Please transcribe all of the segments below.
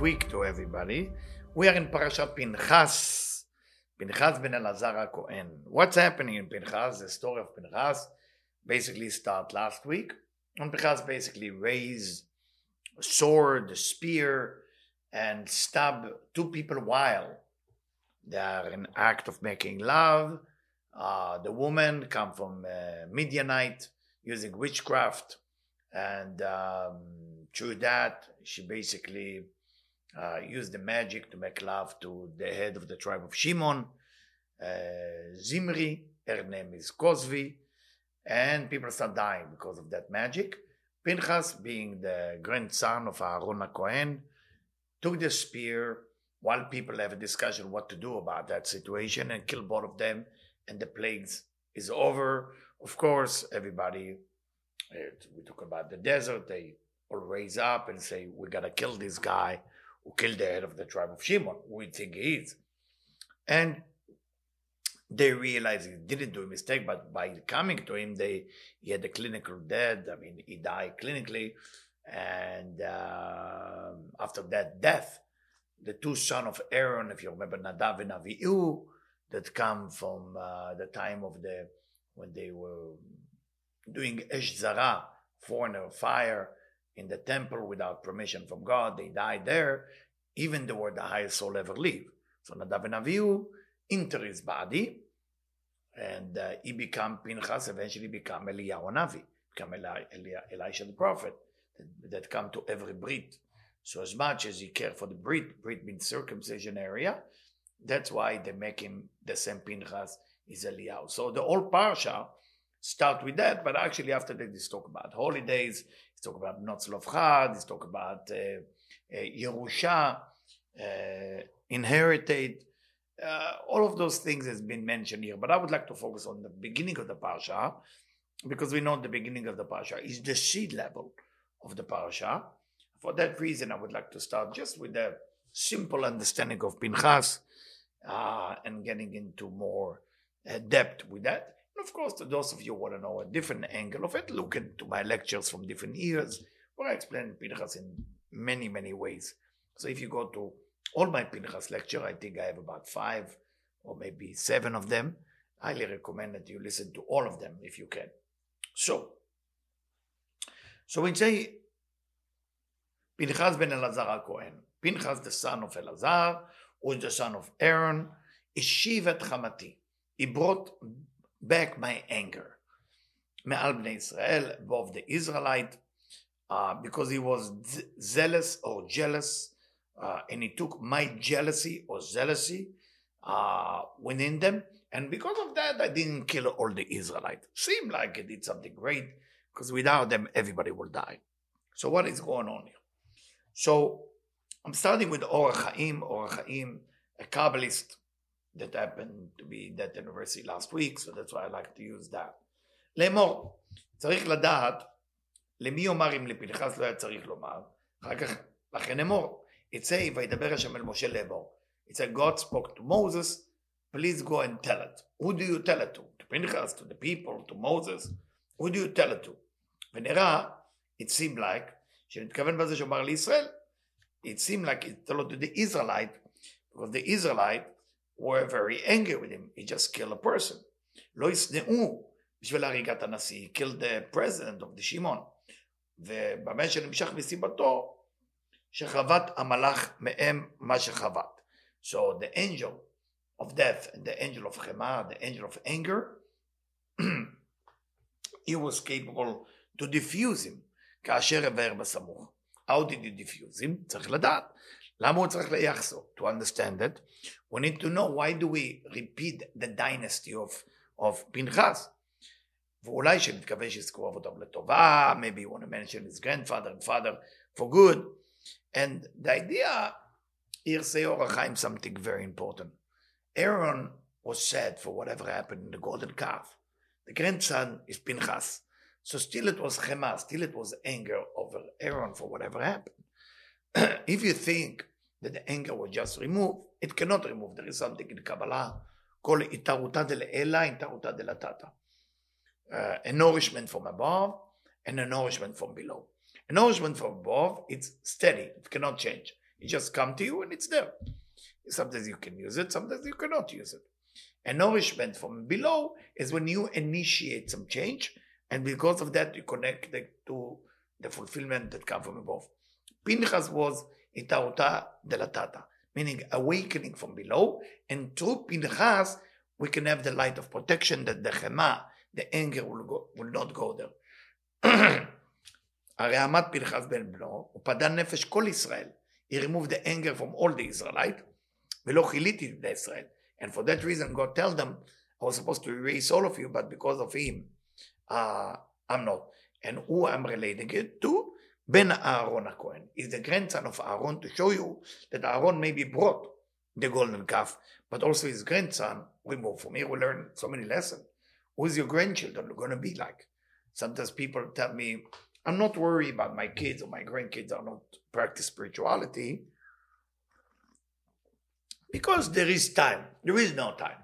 week to everybody. We are in Parashat Pinchas. Pinchas ben Elazar Cohen. What's happening in Pinchas? The story of Pinchas basically start last week. And Pinchas basically raised a sword, a spear, and stab two people while they are in act of making love. Uh, the woman come from uh, Midianite using witchcraft, and um, through that she basically uh, used the magic to make love to the head of the tribe of Shimon, uh, Zimri. Her name is Kozvi, and people start dying because of that magic. Pinchas, being the grandson of Aaron Cohen, took the spear while people have a discussion what to do about that situation and kill both of them and the plagues is over of course everybody we talk about the desert they all raise up and say we gotta kill this guy who killed the head of the tribe of shimon we think he is. And they realized he didn't do a mistake but by coming to him they he had a clinical death. I mean he died clinically. And uh, after that death the two sons of Aaron, if you remember Nadav and Avihu, that come from uh, the time of the when they were doing Esh Zara, foreigner fire in the temple without permission from God. They died there, even they were the highest soul ever lived. So Nadav and Avihu enter his body, and uh, he become Pinchas, eventually become Eliyahu Navi, become Eli, Eli, Elisha the prophet, that, that come to every Brit so as much as he care for the Brit, Brit means circumcision area, that's why they make him the same Pinchas is Eliyahu. So the whole parsha start with that, but actually after that he's talk about holidays, he's talk about Notzlof Chad, he's talk about uh, uh, Yerusha, uh, inherited, uh, all of those things has been mentioned here. But I would like to focus on the beginning of the parsha, because we know the beginning of the parsha is the seed level of the parsha. For that reason, I would like to start just with a simple understanding of Pinchas uh, and getting into more uh, depth with that. Of course, to those of you who want to know a different angle of it, look into my lectures from different years where I explain Pinchas in many, many ways. So if you go to all my Pinchas lecture, I think I have about five or maybe seven of them. I highly recommend that you listen to all of them if you can. So, so when say Pinchas ben Elazar Cohen. Pinchas, the son of Elazar, was the son of Aaron. Ishivet Chamati. He brought back my anger. Me'al Bnei Israel, above the Israelite, uh, because he was zealous or jealous, uh, and he took my jealousy or jealousy uh, within them. And because of that, I didn't kill all the Israelites. Seemed like I did something great, because without them, everybody will die. So what is going on here? So I'm starting with Or Chaim, Or Chaim, a Kabbalist that happened to be in that university last week, so that's why I like to use that. לאמור, צריך לדעת למי יאמר אם לפנחס לא היה צריך לומר, אחר כך לכן אמור, יצא וידבר השם אל משה לאמור. It said God spoke to Moses, please go and tell it. Who do you tell it to? To Pinchas, to the people, to Moses? Who do you tell it to? ונראה, it seemed like, שנתכוון בזה שאומר לישראל, it seemed like it told to the Israelite, because the Israelite were very angry with him, he just killed a person. לא ישנאו בשביל הריגת הנשיא, he killed the president of the שמעון. ובמה שנמשך מסיבתו, שחבט המלאך מהם מה שחבט. So the angel of death and the angel of Chema, the angel of anger, he was capable to diffuse him. כאשר עבר בסמוך. How did you diffuse him? צריך לדעת. למה הוא צריך ליחסו? To understand it, we need to know why do we repeat the dynasty of, of פנחס. ואולי שנתכוון שיזכרו אבותם לטובה, maybe you want to mention his grandfather and father for good. And the idea, here say Or HaChaim something very important. Aaron was sad for whatever happened in the golden calf. The grandson is Pinchas. So still it was Chema, still it was anger over Aaron for whatever happened. if you think that the anger was just removed, it cannot remove. There is something in Kabbalah called itaruta de le'ela, itaruta de latata. Uh, a nourishment from above and a nourishment from below. A nourishment from above, it's steady, it cannot change. It just come to you and it's there. Sometimes you can use it, sometimes you cannot use it. And nourishment from below is when you initiate some change, and because of that, you connect to the fulfillment that comes from above. Pinchas was Itaruta Delatata, meaning awakening from below. And through Pinchas, we can have the light of protection that the Chema, the anger, will, go, will not go there. הרי עמד פנחס בן בנו, הוא פדן נפש כל ישראל. He removed the anger from all the Israelite, ולא חיליתי את ישראל. And for that reason God tell them, I was supposed to erase all of you, but because of him, uh, I'm not. And who I'm relating it to? Ben Aaron Cohen is the grandson of Aaron to show you that Aaron maybe brought the golden calf, but also his grandson We removed from here. We learn so many lessons. Who's your grandchildren going to be like? Sometimes people tell me, I'm not worried about my kids or my grandkids are not practice spirituality because there is time. There is no time.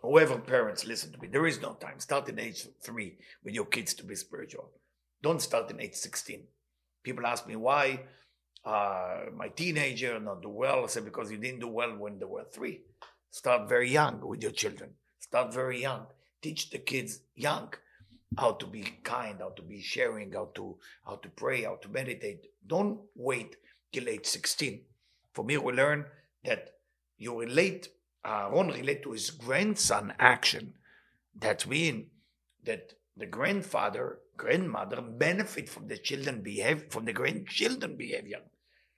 Whoever parents listen to me, there is no time. Start in age three with your kids to be spiritual. Don't start in age 16. People ask me why uh, my teenager not do well. I say because you didn't do well when they were three. Start very young with your children. Start very young. Teach the kids young how to be kind, how to be sharing, how to how to pray, how to meditate. Don't wait till age 16. For me, we learn that you relate, Aaron relate to his grandson action. That means that the grandfather, grandmother benefit from the children behavior, from the grandchildren behavior.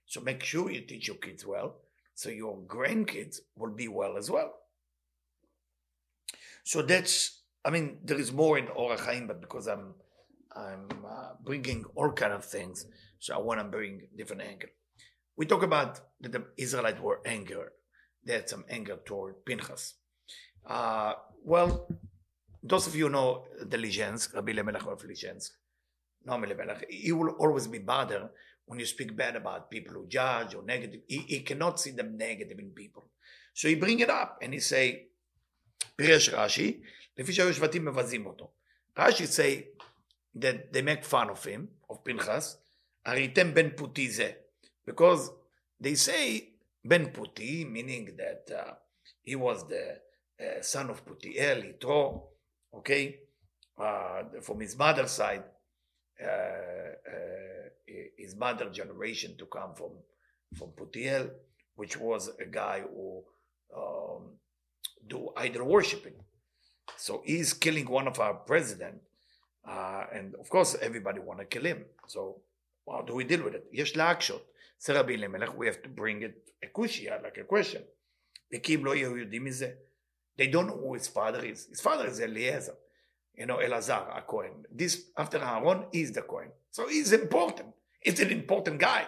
So make sure you teach your kids well, so your grandkids will be well as well. So that's, I mean, there is more in Or Chaim, but because I'm, I'm uh, bringing all kind of things, so I want to bring different angle. We talk about that the Israelites were angry they had some anger toward Pinchas. Uh, well, those of you know Diligensk, Rabbi Lemelech of Diligensk, Noam Elimelech, he will always be bothered when you speak bad about people who judge or negative. He, he cannot see them negative in people. So he bring it up and he say, "Pirush Rashi, the לפי שהיו שבטים מבזים אותו. Rashi say that they make fun of him, of Pinchas, aritem בן פותי זה. Because they say בן פותי, meaning that uh, he was the uh, son of Putiel, Yitro, okay, uh, from his mother's side, uh, uh, his mother generation to come from from Putiel, which was a guy who um, do idol worshiping. So he's killing one of our president, uh, and of course everybody want to kill him. So how do we deal with it? יש להקשות. זה רבי אלימלך, we have to bring it a kushia, like a question. וכי אם לא יהיו יודעים מזה, they don't know who his father is. His father is Eliezer, you know, Elazar, a Kohen. This, after Aaron, is the Kohen. So he's important. He's an important guy.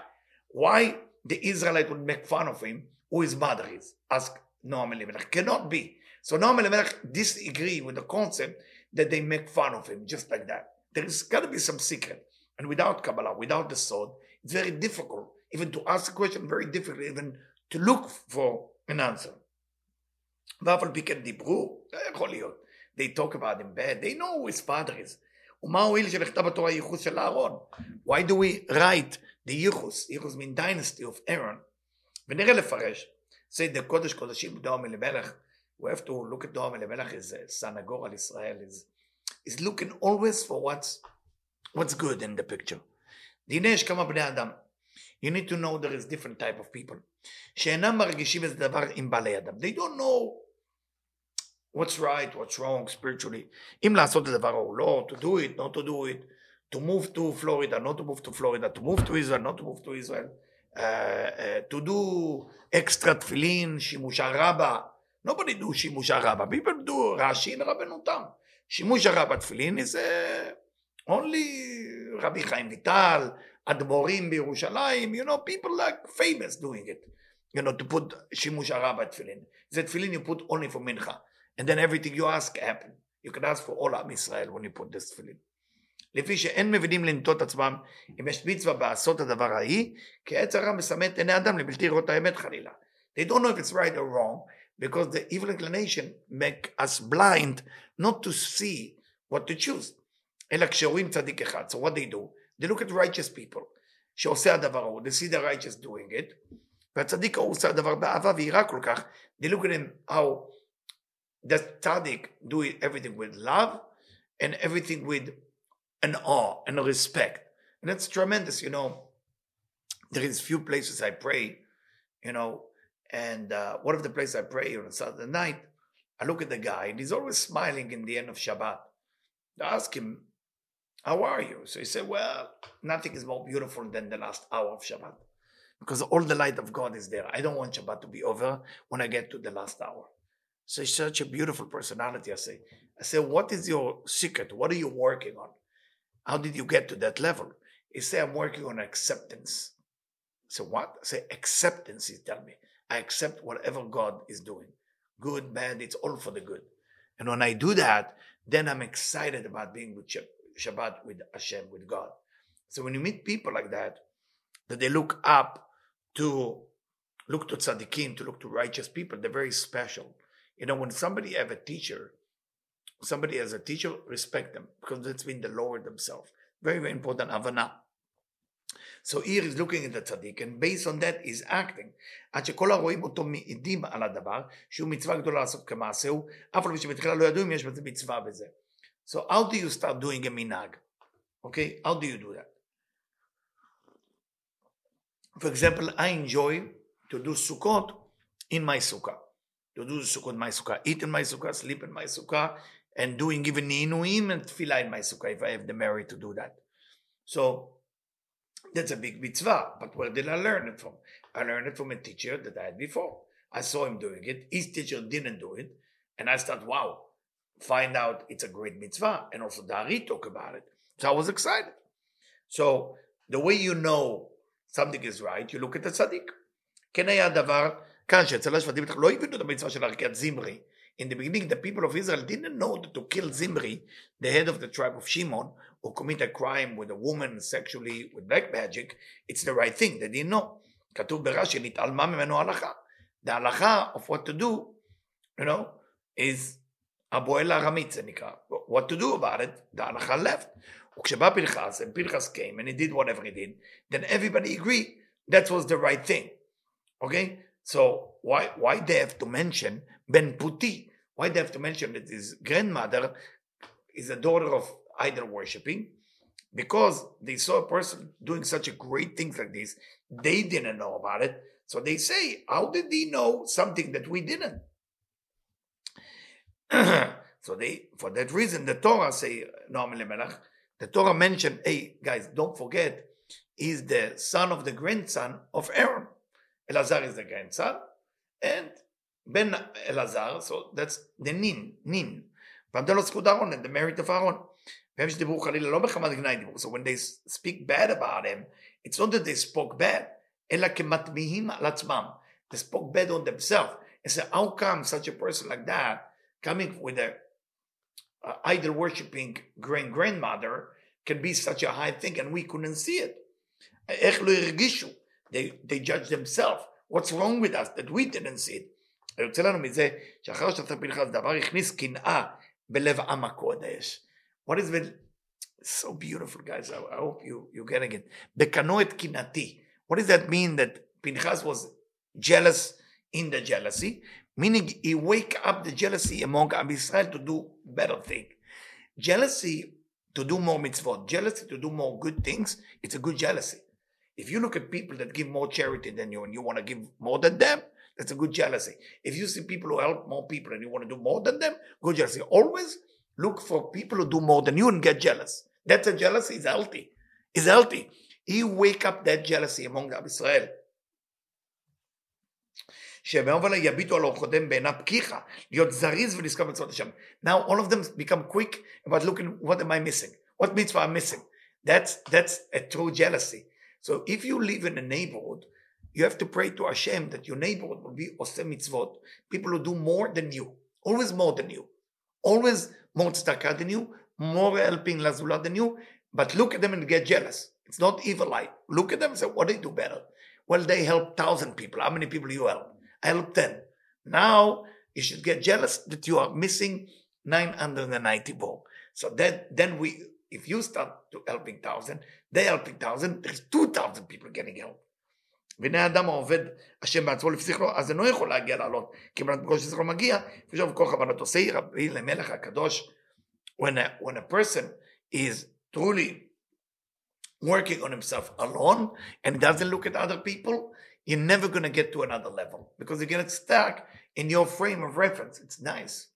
Why the Israelite would make fun of him, who his mother is? Ask Noam Elimelech. Cannot be. So Noam Elimelech disagree with the concept that they make fun of him just like that. There is got to be some secret. And without Kabbalah, without the sword, it's very difficult even to ask a question, very difficult even to look for an answer. ואף על פי כן דיברו, לא יכול להיות. They talk about him bad, they know who his father is. ומה הועיל שנכתב בתורה ייחוס של אהרון? Why do we write the ייחוס? ייחוס mean dynasty of Aaron. ונראה לפרש. say the קודש קודשים דואם אלימלך. We have to look at דואם אלימלך as a סנגור על ישראל. is, is looking always for what's, what's good in the picture. והנה יש כמה בני אדם. You need to know there is different type of people. שאינם מרגישים איזה דבר עם בעלי אדם. They don't know what's right, what's wrong spiritually. אם לעשות את הדבר או לא, to do it, not to do it, to move to Florida, not to move to Florida, to move to Israel, not to move to Israel, uh, uh, to do extra תפילין, שימוש הרבה. Nobody do שימוש הרבה. People do רש"י לרבנותם. שימוש הרבה תפילין is uh, only רבי חיים ויטל, Admorim בירושלים, you know, people like famous doing it. You know, to put שימוש הרבה תפילין. זה תפילין you put only for מנחה. And then everything you ask happen. You can ask for all עם ישראל when you put this תפילין. לפי שאין מבינים לנטות עצמם אם יש מצווה בעשות הדבר ההיא, כי עץ הרע מסמא את עיני אדם לבלתי לראות האמת חלילה. They don't know if it's right or wrong, because the evil inclination make us blind not to see what to choose. אלא כשרואים צדיק אחד, so what they do, they look at righteous people. שעושה הדבר ההוא, they see the righteous doing it, והצדיק ההוא עושה הדבר באהבה ויראה כל כך, they look at him how the tzaddik do it, everything with love and everything with an awe and a respect. And that's tremendous, you know. There is few places I pray, you know, and uh, one of the places I pray on a Saturday night, I look at the guy and he's always smiling in the end of Shabbat. I ask him, how are you? So he said, well, nothing is more beautiful than the last hour of Shabbat because all the light of God is there. I don't want Shabbat to be over when I get to the last hour. So he's such a beautiful personality. I say, I say, what is your secret? What are you working on? How did you get to that level? He said, I'm working on acceptance. So what? I say, acceptance, he tell me. I accept whatever God is doing. Good, bad, it's all for the good. And when I do that, then I'm excited about being with Shabbat, with Hashem, with God. So when you meet people like that, that they look up to look to tzaddikim, to look to righteous people, they're very special. You know, when somebody have a teacher, somebody has a teacher, respect them because it's been the Lord themselves. Very, very important, Havana. So here is looking at the tzaddik, and based on that is acting. עד שכל הרואים אותו מעידים על הדבר, שהוא מצווה גדולה לעשות כמעשהו, אף על פי שבתחילה לא ידעו אם יש בזה מצווה בזה. so how do you start doing a minag? Okay, how do you do that? For example, I enjoy to do sukkot in my sukkah. To do sukkot in my sukkah, eat in my sukkah, sleep in my sukkah, and doing even inuim and tefillah in my sukkah if I have the merit to do that. So that's a big mitzvah. But where did I learn it from? I learned it from a teacher that I had before. I saw him doing it. His teacher didn't do it. And I thought, wow, find out it's a great mitzvah. And also Dari talk about it. So I was excited. So the way you know something is right, you look at the tzaddik. כן היה דבר כאן שאצל השבטים לא הבינו את המצווה של ערכת זמרי. In the beginning, the people of Israel didn't know that to kill Zimri, the head of the tribe of Shimon, who commit a crime with a woman sexually with black magic, it's the right thing. They didn't know. כתוב ברש"י, נתעלמה ממנו הלכה. The halacha of what to do, you know, is הבועל הארמית זה נקרא. What to do about it, the halacha left. וכשבא פנחס, and Pinchas came and he did whatever he did, then everybody agreed that was the right thing. Okay? So why why they have to mention Ben Puti? Why they have to mention that his grandmother is a daughter of idol worshipping? Because they saw a person doing such a great things like this, they didn't know about it. So they say, how did he know something that we didn't? so they, for that reason, the Torah say Noam Elimelech. The Torah mentioned, hey guys, don't forget, he's the son of the grandson of Aaron. Elazar is the grandson, and Ben Elazar, so that's the nin, nin. פעם תן and the merit of Aaron. והם שדיברו חלילה so when they speak bad about him, it's not that they spoke bad, אלא כמטמיהים על עצמם. They spoke bad on themselves. And said, how come such a person like that coming with a uh, idol worshipping grand grandmother, can be such a high thing and we couldn't see it? איך לא הרגישו? They, they judge themselves. What's wrong with us that we didn't see it? יוצא לנו מזה שאחר שעשה פנחס דבר הכניס קנאה בלב עם הקודש. What is it? So beautiful guys, I, I hope you, you're getting it. בקנו את קנאתי. What does that mean that Pinchas was jealous in the jealousy? Meaning he wake up the jealousy among Am Israel to do better thing. Jealousy to do more mitzvot, jealousy to do more good things, it's a good jealousy. If you look at people that give more charity than you and you want to give more than them, that's a good jealousy. If you see people who help more people and you want to do more than them, good jealousy. Always look for people who do more than you and get jealous. That's a jealousy is healthy. Is healthy. You wake up that jealousy among Am Israel. Now all of them become quick about looking, what am I missing? What mitzvah I'm missing? That's, that's a true jealousy. So if you live in a neighborhood, you have to pray to Hashem that your neighborhood will be osem mitzvot, people who do more than you, always more than you, always more tzedakah than you, more helping lazula than you, but look at them and get jealous. It's not evil eye. Look at them and say, what do they do better? Well, they help thousand people. How many people you help? I help ten. Now you should get jealous that you are missing 994. So then, then we, if you start to helping thousand, they helping thousand, there's 2,000 people getting help. והנה האדם העובד השם בעצמו לפי שכלו, אז אינו יכול להגיע לעלות, כי בנת בקושי שכלו מגיע, ושוב כל כוונתו שאי רבי למלך הקדוש. When a, when a person is truly working on himself alone and doesn't look at other people, you're never going to get to another level because you get stuck in your frame of reference. It's nice.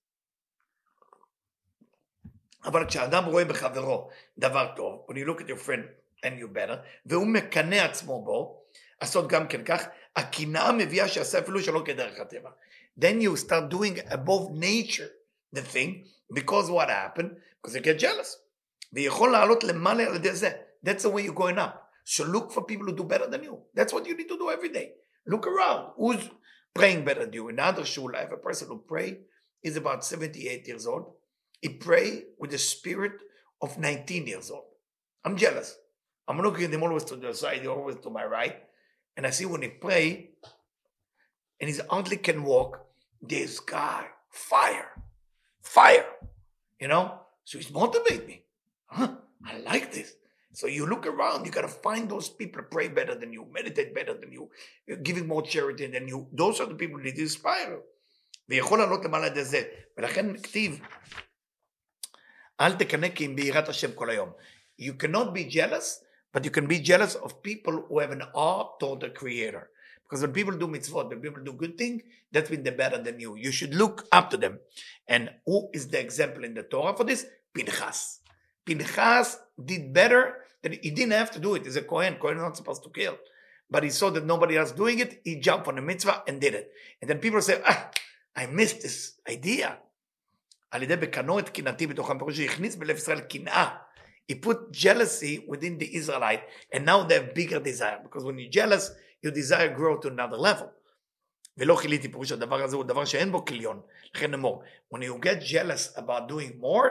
אבל כשאדם רואה בחברו דבר טוב, when you look at your friend and you better, והוא מקנא עצמו בו, לעשות גם כן כך, הקנאה מביאה שיעשה אפילו שלא כדרך הטבע. Then you start doing above nature the thing, because what happened? Because you get jealous. ויכול לעלות למעלה על ידי זה. That's the way you're going up. So look for people who do better than you. That's what you need to do every day. Look around. Who's praying better than you? In other shul, I have a person who pray. is about 78 years old. He pray with the spirit of 19 years old. I'm jealous. I'm looking at him always to the side, always to my right. And I see when he pray, and his hardly can walk, this guy, fire, fire, you know? So he's motivate me. Huh? I like this. So you look around, you gotta find those people pray better than you, meditate better than you, giving more charity than you. Those are the people that inspire. ויכול לעלות למעלה את זה. ולכן כתיב, אל תקנא כי אם ביראת השם כל היום. You cannot be jealous, but you can be jealous of people who have an awe toward the Creator. Because when people do mitzvot, when people do good thing, that means they're better than you. You should look up to them. And who is the example in the Torah for this? Pinchas. Pinchas did better than he didn't have to do it. He's a Kohen. Kohen is not supposed to kill. But he saw that nobody else doing it. He jumped on the mitzvah and did it. And then people say, ah, I missed this idea. על ידי בקנו את קנאתי בתוכם, פירוש שהכניס בלב ישראל קנאה. He put jealousy within the Israelite, and now they have bigger desire, because when you're jealous, your desire grow to another level. ולא חיליתי, פירוש הדבר הזה הוא דבר שאין בו כליון. לכן אמור, when you get jealous about doing more,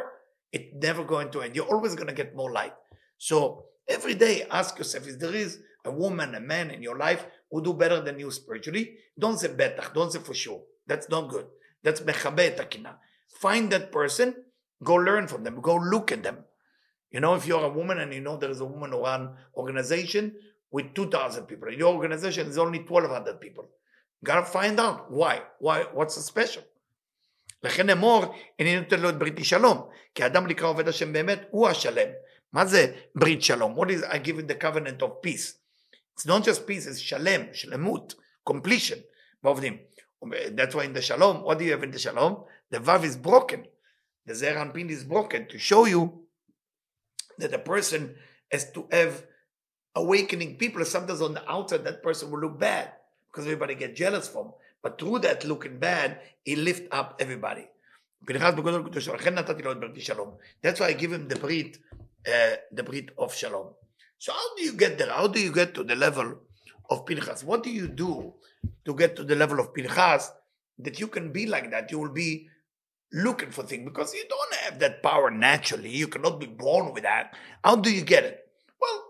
it's never going to end. You're always going to get more light. So every day ask yourself, if there is a woman, a man in your life who do better than you spiritually, don't say betach, don't say for sure. That's not good. That's mechabe takina. Find that person, go learn from them, go look at them. You know, if you're a woman and you know there is a woman who run organization with 2,000 people, your organization is only 1,200 people, gotta find out why, why, what's so special. לכן אמור, איני נותן לו את בריתי שלום, כי אדם לקרוא עובד השם באמת, הוא השלם. מה זה ברית שלום? What is I give the covenant of peace? It's not just peace, it's שלם, שלמות, completion, בעובדים. That's why in the shalom, what do you have in the shalom? The vav is broken. The zer pin is broken to show you that a person has to have awakening people. Sometimes on the outside, that person will look bad because everybody get jealous from. But through that looking bad, he lift up everybody. That's why I give him the brit, uh, the brit of shalom. So how do you get there? How do you get to the level of Pinchas? What do you do to get to the level of Pinchas that you can be like that? You will be looking for things because you don't have that power naturally. You cannot be born with that. How do you get it? Well,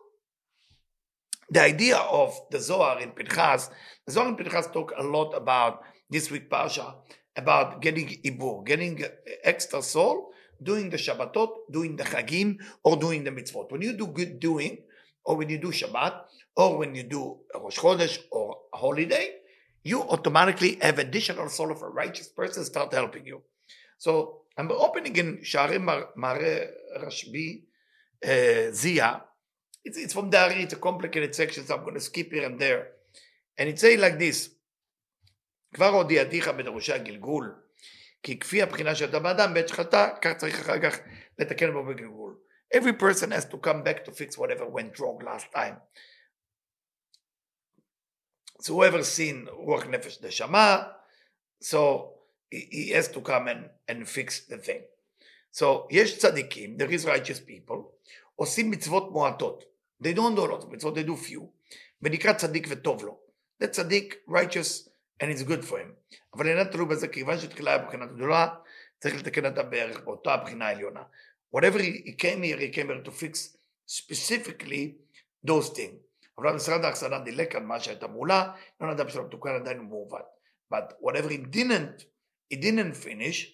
the idea of the Zohar in Pinchas, Zohar in Pinchas talk a lot about this week Parsha, about getting ibur, getting extra soul, doing the Shabbatot, doing the Chagim, or doing the mitzvot. When you do good doing, or when you do Shabbat, or when you do Rosh Chodesh or holiday, you automatically have additional soul of a righteous person start helping you. So I'm opening in Shari Mare Rashbi uh, Zia. It's, it's from Dari, it's a complicated section, so I'm going to skip here and there. And it says like this, כבר הודיעתיך בדרושי הגלגול, כי כפי הבחינה שאתה באדם בעת שחטא, כך צריך אחר כך לתקן בו בגלגול. Every person has to come back to fix whatever went wrong last time. So whoever seen רוח נפש נשמה, so he has to come and, and fix the thing. So יש צדיקים, there is righteous people, עושים מצוות מועטות. They don't do a lot of מצוות, they do few. ונקרא צדיק וטוב לו. זה צדיק, righteous, and it's good for him. אבל אינה תלוי בזה, כיוון שתחילה היה בחינה גדולה, צריך לתקן אותה בערך באותה הבחינה העליונה. Whatever he, he came here, he came here to fix specifically those things. אבל משרד האחסנה דילק על מה שהייתה מעולה, לא נדע בשביל המתוקן עדיין הוא מעוות. But whatever he didn't, he didn't finish,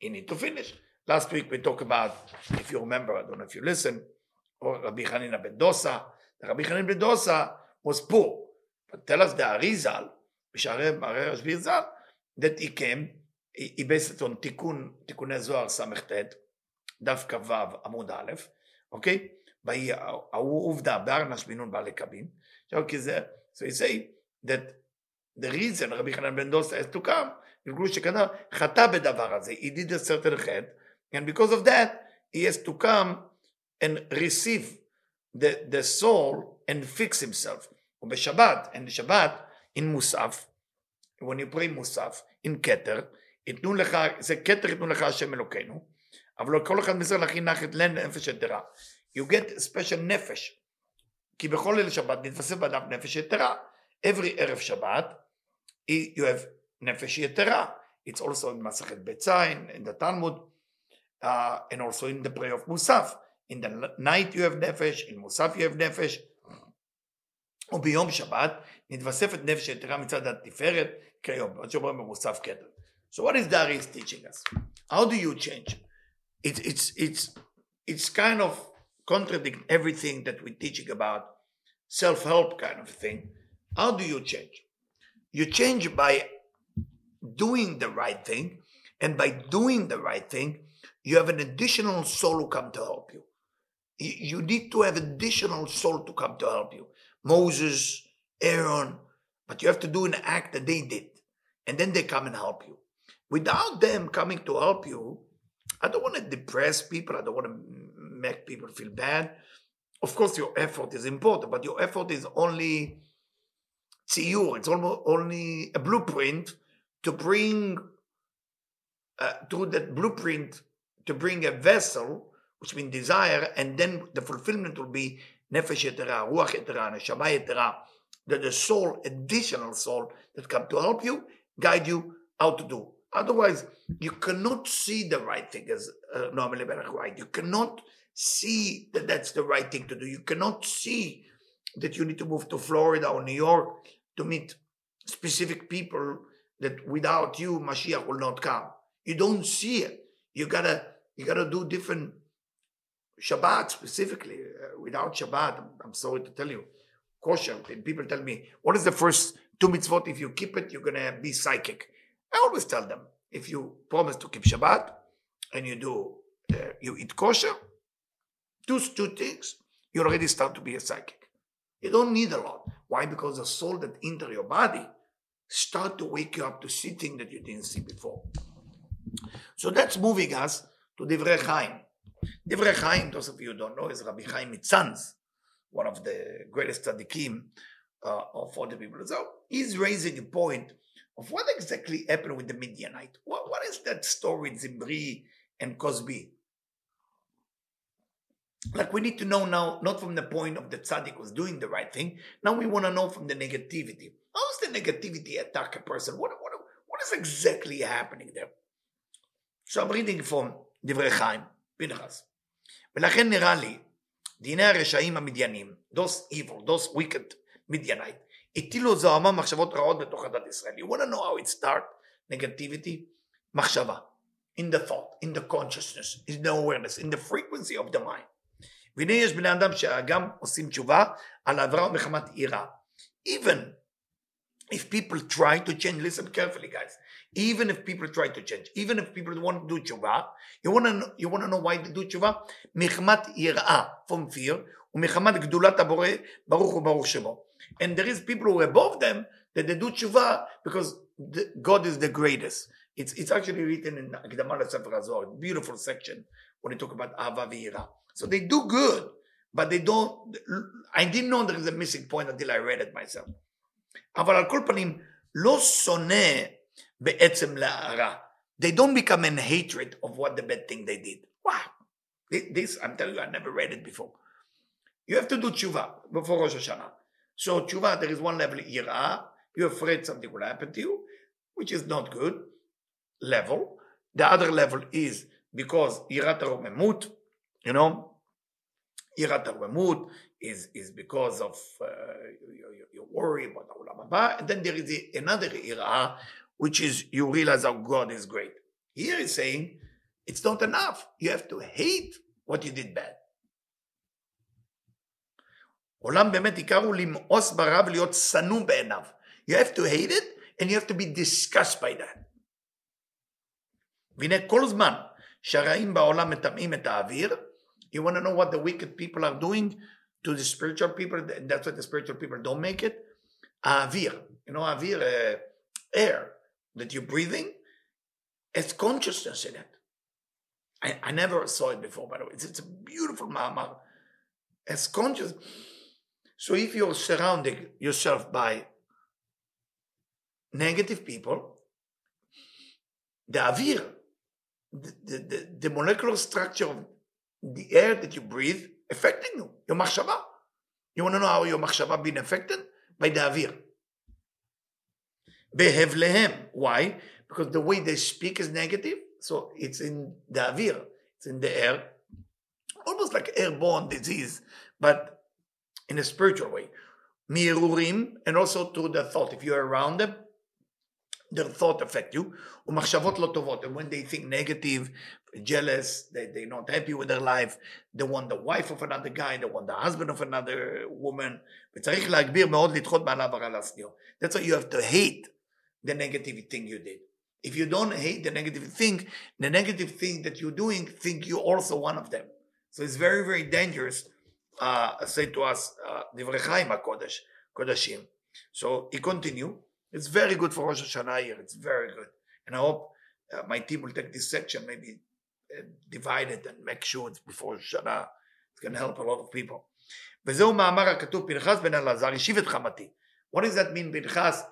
he need to finish. Last week we talked about, if you remember, I don't know if you listen, or Rabbi Hanina ben Dosa. Rabbi Hanina ben Dosa was poor. Tell us the Arizal, בשערי רשב"י ז"ל, based it on תיקון, תיקוני זוהר ס"ט, דף כ"ו עמוד א', אוקיי? ההוא עובדה, בארנש בן נון בעלי קבין. עכשיו כי זה, so he say that the reason רבי חנן בן דוסה has to come, בגלל שכנראה חטא בדבר הזה, he did a certain חטא, and because of that, he has to come and receive the, the soul and fix himself. And בשבת, in מוסף, when pray מוסף, in כתר, ייתנו לך, זה כתר ייתנו לך השם אלוקינו, אבל כל אחד מצטרך להכין נחת לנפש יתרה. You get special נפש, כי בכל ליל שבת נתווסף באדם נפש יתרה. Every ערב שבת, you have נפש יתרה. It's also in מסכת בית זין, in the Talmud, uh, and also in the prayer of מוסף. In the night you have נפש, in מוסף you have נפש. וביום שבת נתווספת נפש יתרה מצד התפארת כיום, עוד שאומרים במוסף כתר. So what is Dari teaching us? How do you change? It's, it's, it's, it's kind of contradict everything that we're teaching about self-help kind of thing. How do you change? You change by doing the right thing, and by doing the right thing, you have an additional soul who come to help you. You need to have additional soul to come to help you. Moses, Aaron, but you have to do an act that they did, and then they come and help you. Without them coming to help you, I don't want to depress people. I don't want to make people feel bad. Of course, your effort is important, but your effort is only tziyur. It's almost only a blueprint to bring uh, to that blueprint to bring a vessel, which means desire, and then the fulfillment will be nefesh yetera, ruach yetera, neshama yetera, that the soul, additional soul that come to help you, guide you how to do. Otherwise, you cannot see the right thing as uh, normally right. You cannot see that that's the right thing to do. You cannot see that you need to move to Florida or New York to meet specific people that without you Mashiach will not come. You don't see it. You gotta you gotta do different Shabbat specifically. Uh, without Shabbat, I'm, I'm, sorry to tell you, kosher. And people tell me, what is the first two mitzvot? If you keep it, you're gonna be psychic. I always tell them, if you promise to keep Shabbat and you do uh, you eat kosher, those two things, you already start to be a psychic. You don't need a lot. Why? Because the soul that enter your body start to wake you up to see things that you didn't see before. So that's moving us to Divrei Chaim. Divrei Chaim, those of you who don't know, is Rabbi Chaim Mitzanz, one of the greatest tzaddikim uh, of all the people. So he's raising a point of what exactly happened with the Midianite. what, what is that story with Zimri and Cozbi? Like we need to know now, not from the point of the tzaddik was doing the right thing. Now we want to know from the negativity. How's the negativity attack a person? What, what, what is exactly happening there? So I'm reading from Divrei Chaim. פנחס. ולכן נראה לי, דיני הרשעים המדיינים, those evil, those wicked Midianite, הטילו זוהמה מחשבות רעות בתוך הדת ישראל. You want to know how it start? Negativity? מחשבה. In the thought, in the consciousness, in the awareness, in the frequency of the mind. והנה יש בני אדם שגם עושים תשובה על העברה מחמת יראה. Even if people try to change, listen carefully guys, Even if people try to change, even if people want to do tshuva, you want to know, you want to know why they do tshuva? Michmat yirah from fear, umichmat gedulat abore baruch baruch shemo. And there is people who are above them that they do tshuva because the, God is the greatest. It's it's actually written in Akdamah Sefer HaZohar, beautiful section when they talk about Ava Vira. So they do good, but they don't. I didn't know there is a missing point until I read it myself. אבל על כל פנים, לא שונא בעצם להרע. They don't become in hatred of what the bad thing they did. Wow. This, I'm telling you, I never read it before. You have to do tshuva before Rosh Hashanah. So tshuva, there is one level, ira, you're afraid something will happen to you, which is not good level. The other level is because irat memut, you know, irat memut is, is because of uh, you, you, worry about Olam Haba. And then there is another ira, which is you realize how God is great. Here he's saying, It's not enough. You have to hate what you did bad. עולם באמת עיקר הוא למאוס ברע ולהיות שנוא בעיניו. You have to hate it and you have to be disgusted by that. והנה כל זמן שהרעים בעולם מטמאים את האוויר, you want to know what the wicked people are doing to the spiritual people, that's what the spiritual people don't make it, האוויר, you know האוויר, uh, air that you're breathing, it's consciousness in it. I, I never saw it before, by the way. It's, it's a beautiful mama. As conscious. So if you're surrounding yourself by negative people, the avir, the, the, the, the molecular structure of the air that you breathe, affecting you, your machshava. You want to know how your machshava been affected? By the avir Behevlehem. Why? Because the way they speak is negative, so it's in the avir, it's in the air, almost like airborne disease, but in a spiritual way. Mirurim, and also to the thought. If you're around them, their thought affect you. ומחשבות לא טובות. And when they think negative, jealous, they, they're not happy with their life, they want the wife of another guy, they want the husband of another woman. וצריך להגביר מאוד לדחות מעליו הרע להשניאו. That's why you have to hate the negative thing you did. If you don't hate the negative thing, the negative thing that you're doing, think you're also one of them. So it's very, very dangerous, uh, say to us, Divrei Chaim uh, Kodashim. So he continue. It's very good for Rosh Hashanah here. It's very good. And I hope uh, my team will take this section, maybe uh, divide it and make sure it's before Shana. It's going to help a lot of people. וזהו מאמר הכתוב, פנחס בן אלעזר, השיב את חמתי. What does that mean, פנחס?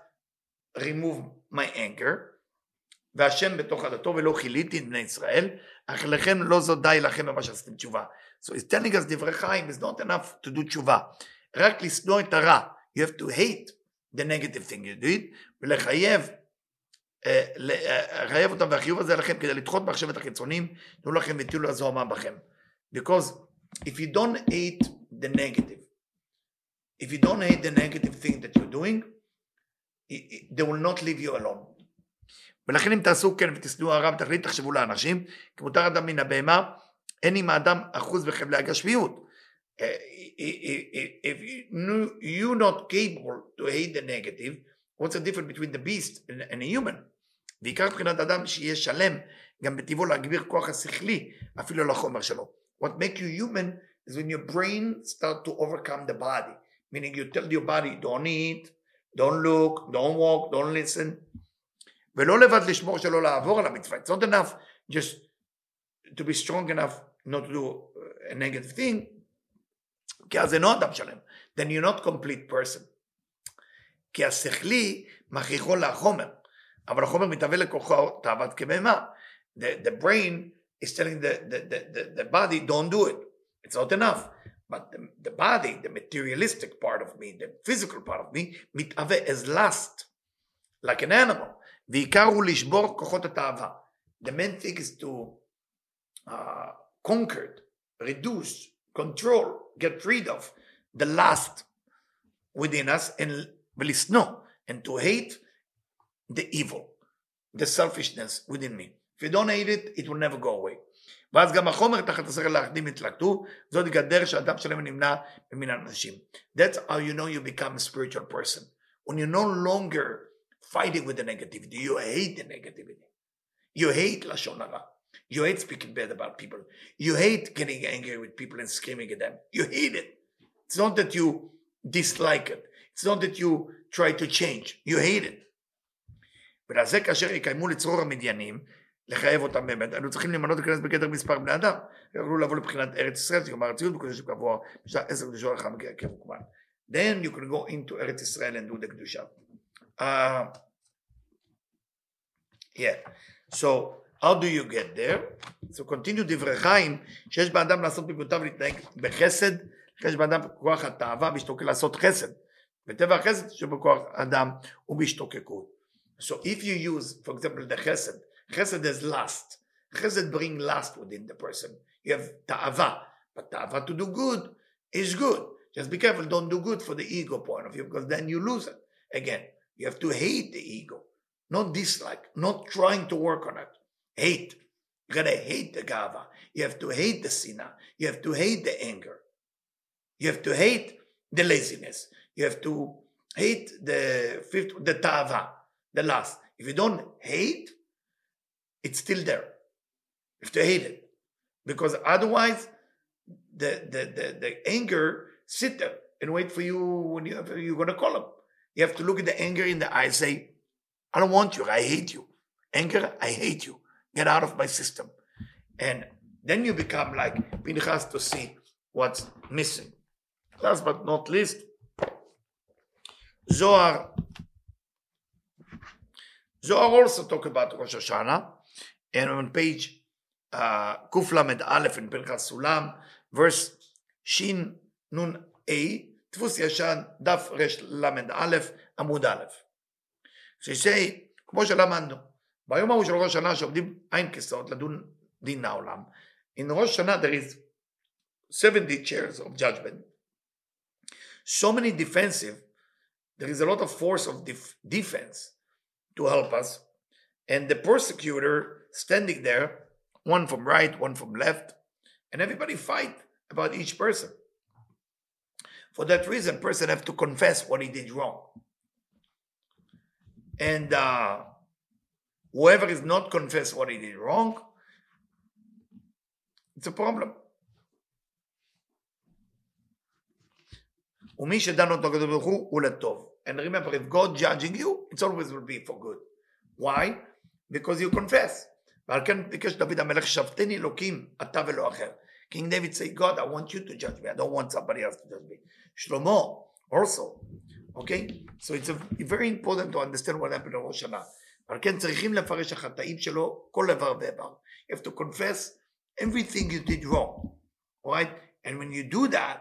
Remove my anger. והשם בתוך עדתו ולא כיליתי את בני ישראל, אך לכם לא זו די לכם במה שעשיתם תשובה. So he's telling us דברי חיים is not enough to do תשובה. רק לשנוא את הרע. You have to hate the negative thing you did, ולחייב לחייב אותם והחיוב הזה לכם כדי לדחות מחשבת החיצונים, תנו לכם ותהיו הזוהמה בכם. Because if you don't hate the negative, if you don't hate the negative thing that you're doing, they will not leave you alone. ולכן אם תעשו כן ותשנאו הרע ותכלית תחשבו לאנשים, כי מותר אדם מן הבהמה, אין עם האדם אחוז בחבלי הגשמיות. if you're not capable to hate the negative, what's the difference between the beast and, a human? בעיקר מבחינת אדם שיהיה שלם גם בטבעו להגביר כוח השכלי אפילו לחומר שלו. What makes you human is when your brain start to overcome the body. Meaning you tell your body don't eat, don't look, don't walk, don't listen. ולא לבד לשמור שלא לעבור על המצווה. It's not enough just to be strong enough not to do a negative thing. כי אז אינו אדם שלם. Then you're not complete person. כי השכלי מכריחו לחומר. אבל החומר מתהווה לכוחו תאוות כבהמה. The, the brain is telling the, the, the, the body don't do it. It's not enough. But the, the body, the materialistic part of me, the physical part of me, מתהווה as lust, like an animal. ועיקר הוא לשבור כוחות התאווה. The main thing is to uh, conquer, reduce, control, get rid of the lust within us and ולשנוא, and to hate the evil, the selfishness within me. If you don't hate it, it will never go away. ואז גם החומר תחת השכל לאחדים יתלקטו, זאת הדרך שאדם שלם נמנע ממין האנשים. That's how you know you become a spiritual person. When you're no longer fighting with the negativity, you hate the negativity. You hate לשון הרע. You hate speaking bad about people. You hate getting angry with people and screaming at them. You hate it. It's not that you dislike it. It's not that you try to change. You hate it. ועל זה כאשר יקיימו לצרור המדיינים, לחייב אותם באמת, היינו צריכים למנות להיכנס בגדר מספר בני אדם, יכולו לבוא לבחינת ארץ ישראל, זה יאמר הציון בקודש גבוה, בשעה עשר קדושה לך מגיע כמקובל. Then you can go into ארץ ישראל and do the קדושה. Uh, yeah, so how do you get there? So continue דברי חיים, שיש באדם לעשות במיעוטיו להתנהג בחסד, יש באדם כוח התאווה בהשתוקק לעשות חסד. וטבע החסד שבכוח אדם הוא בהשתוקקות. So if you use, for example, the chesed, chesed is lust. Chesed bring lust within the person. You have ta'ava, but ta'ava to do good is good. Just be careful, don't do good for the ego point of view, because then you lose it. Again, you have to hate the ego, not dislike, not trying to work on it. Hate. You gotta hate the gava. You have to hate the sinah. You have to hate the anger. You have to hate the laziness. You have to hate the fifth, the tava, the last. If you don't hate, it's still there. Have to hate it. Because otherwise, the, the, the, the anger sit there and wait for you when you you're going to call them. You have to look at the anger in the eye and say, I don't want you. I hate you. Anger, I hate you. Get out of my system. And then you become like Pinchas to see what's missing. Last but not least, Zohar. Zohar also talk about Rosh Hashanah, and on page uh, Kuf Lamed Aleph in Pinchas Sulam, verse Shin Nun A, דפוס ישן, דף רל"א, עמוד א', שישי, כמו שלמדנו, ביום ההוא של ראש השנה שעובדים עין כסאות לדון דין העולם, in ראש השנה there is 70 chairs of judgment, so many defensive, there is a lot of force of def- defense to help us, and the persecutor standing there, one from right, one from left, and everybody fight about each person. For that reason, person have to confess what he did wrong. And uh, whoever is not confess what he did wrong, it's a problem. ומי שדן אותו הקדוש ברוך הוא, הוא לטוב. And remember, if God judging you, it always will be for good. Why? Because you confess. ועל כן ביקש דוד המלך, שבתני אלוקים, אתה ולא אחר. King David say, God, I want you to judge me. I don't want somebody else to judge me. Shlomo also. Okay? So it's a, very important to understand what happened in ראש השנה. ועל כן צריכים לפרש החטאים שלו כל איבר ואיבר. You have to confess everything you did wrong. Alright? And when you do that,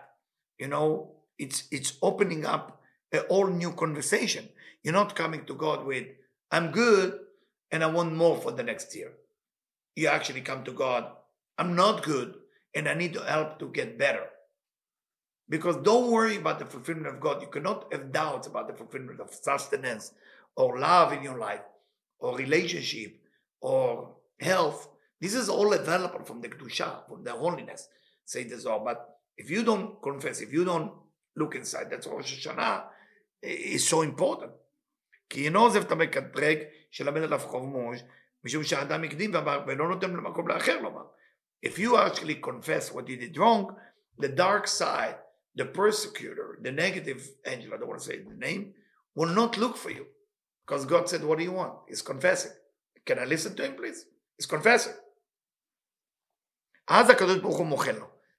you know, it's it's opening up a all new conversation. You're not coming to God with, I'm good and I want more for the next year. You actually come to God, I'm not good and I need help to get better. Because don't worry about the fulfillment of God. You cannot have doubts about the fulfillment of sustenance or love in your life or relationship or health. This is all available from the Kedusha, from the holiness, say the Zohar. But if you don't confess, if you don't look inside, that's Rosh Hashanah is so important. כי אינו עוזב את המקטרג שלמד עליו חוב מוש, משום שהאדם הקדים ואמר, ולא נותן למקום לאחר לומר. If you actually confess what you did wrong, the dark side, the persecutor, the negative angel, I don't want to say the name, will not look for you. Because God said, What do you want? He's confessing. Can I listen to him, please? He's confessing.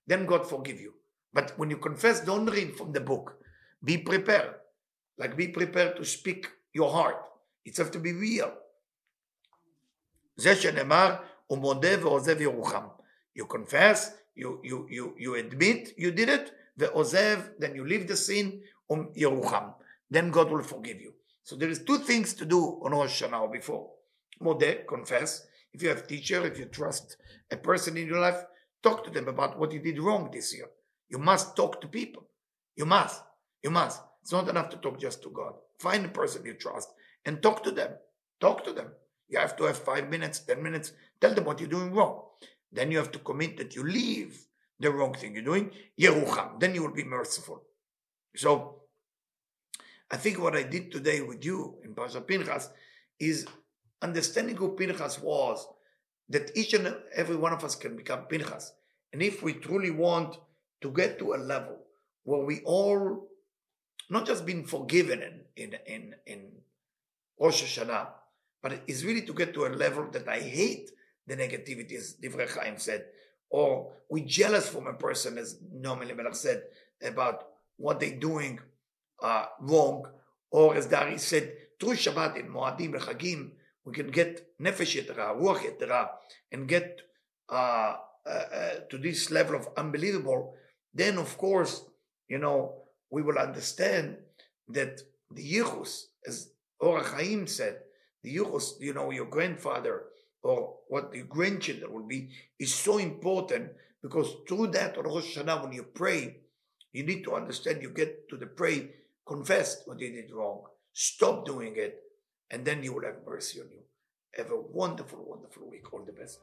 Then God forgive you. But when you confess, don't read from the book. Be prepared. Like be prepared to speak your heart. It has to be real. זה שנאמר, הוא מודה ועוזב ירוחם. You confess, you, you, you, you admit you did it, ve'ozev, then you leave the sin, um yerucham. Then God will forgive you. So there is two things to do on Rosh Hashanah or before. Modeh, confess. If you have teacher, if you trust a person in your life, talk to them about what you did wrong this year. You must talk to people. You must. You must. It's not enough to talk just to God. Find a person you trust and talk to them. Talk to them. You have to have five minutes, ten minutes. Tell them what you're doing wrong. Then you have to commit that you leave the wrong thing you're doing. Yerucham. Then you will be merciful. So, I think what I did today with you in Pasha Pinchas is understanding who Pinchas was, that each and every one of us can become Pinchas. And if we truly want to get to a level where we all not just been forgiven in in in, in Rosh Hashanah, but it's really to get to a level that I hate the negativity, as Divrei Chaim said, or we jealous from a person, as Noam Elimelech said, about what they're doing uh, wrong, or as Dari said, through Shabbat in Moadim Chagim, we can get nefesh yetera, ruach yetera, and get uh, uh, uh, to this level of unbelievable. Then, of course, you know, we will understand that the yichus, as Or Chaim said, the yichus, you know, your grandfather or what your grandchildren will be, is so important because through that Rosh Hashanah, when you pray, you need to understand you get to the pray, confess what you did wrong, stop doing it, and then you will have mercy on you. Have a wonderful, wonderful week. All the best.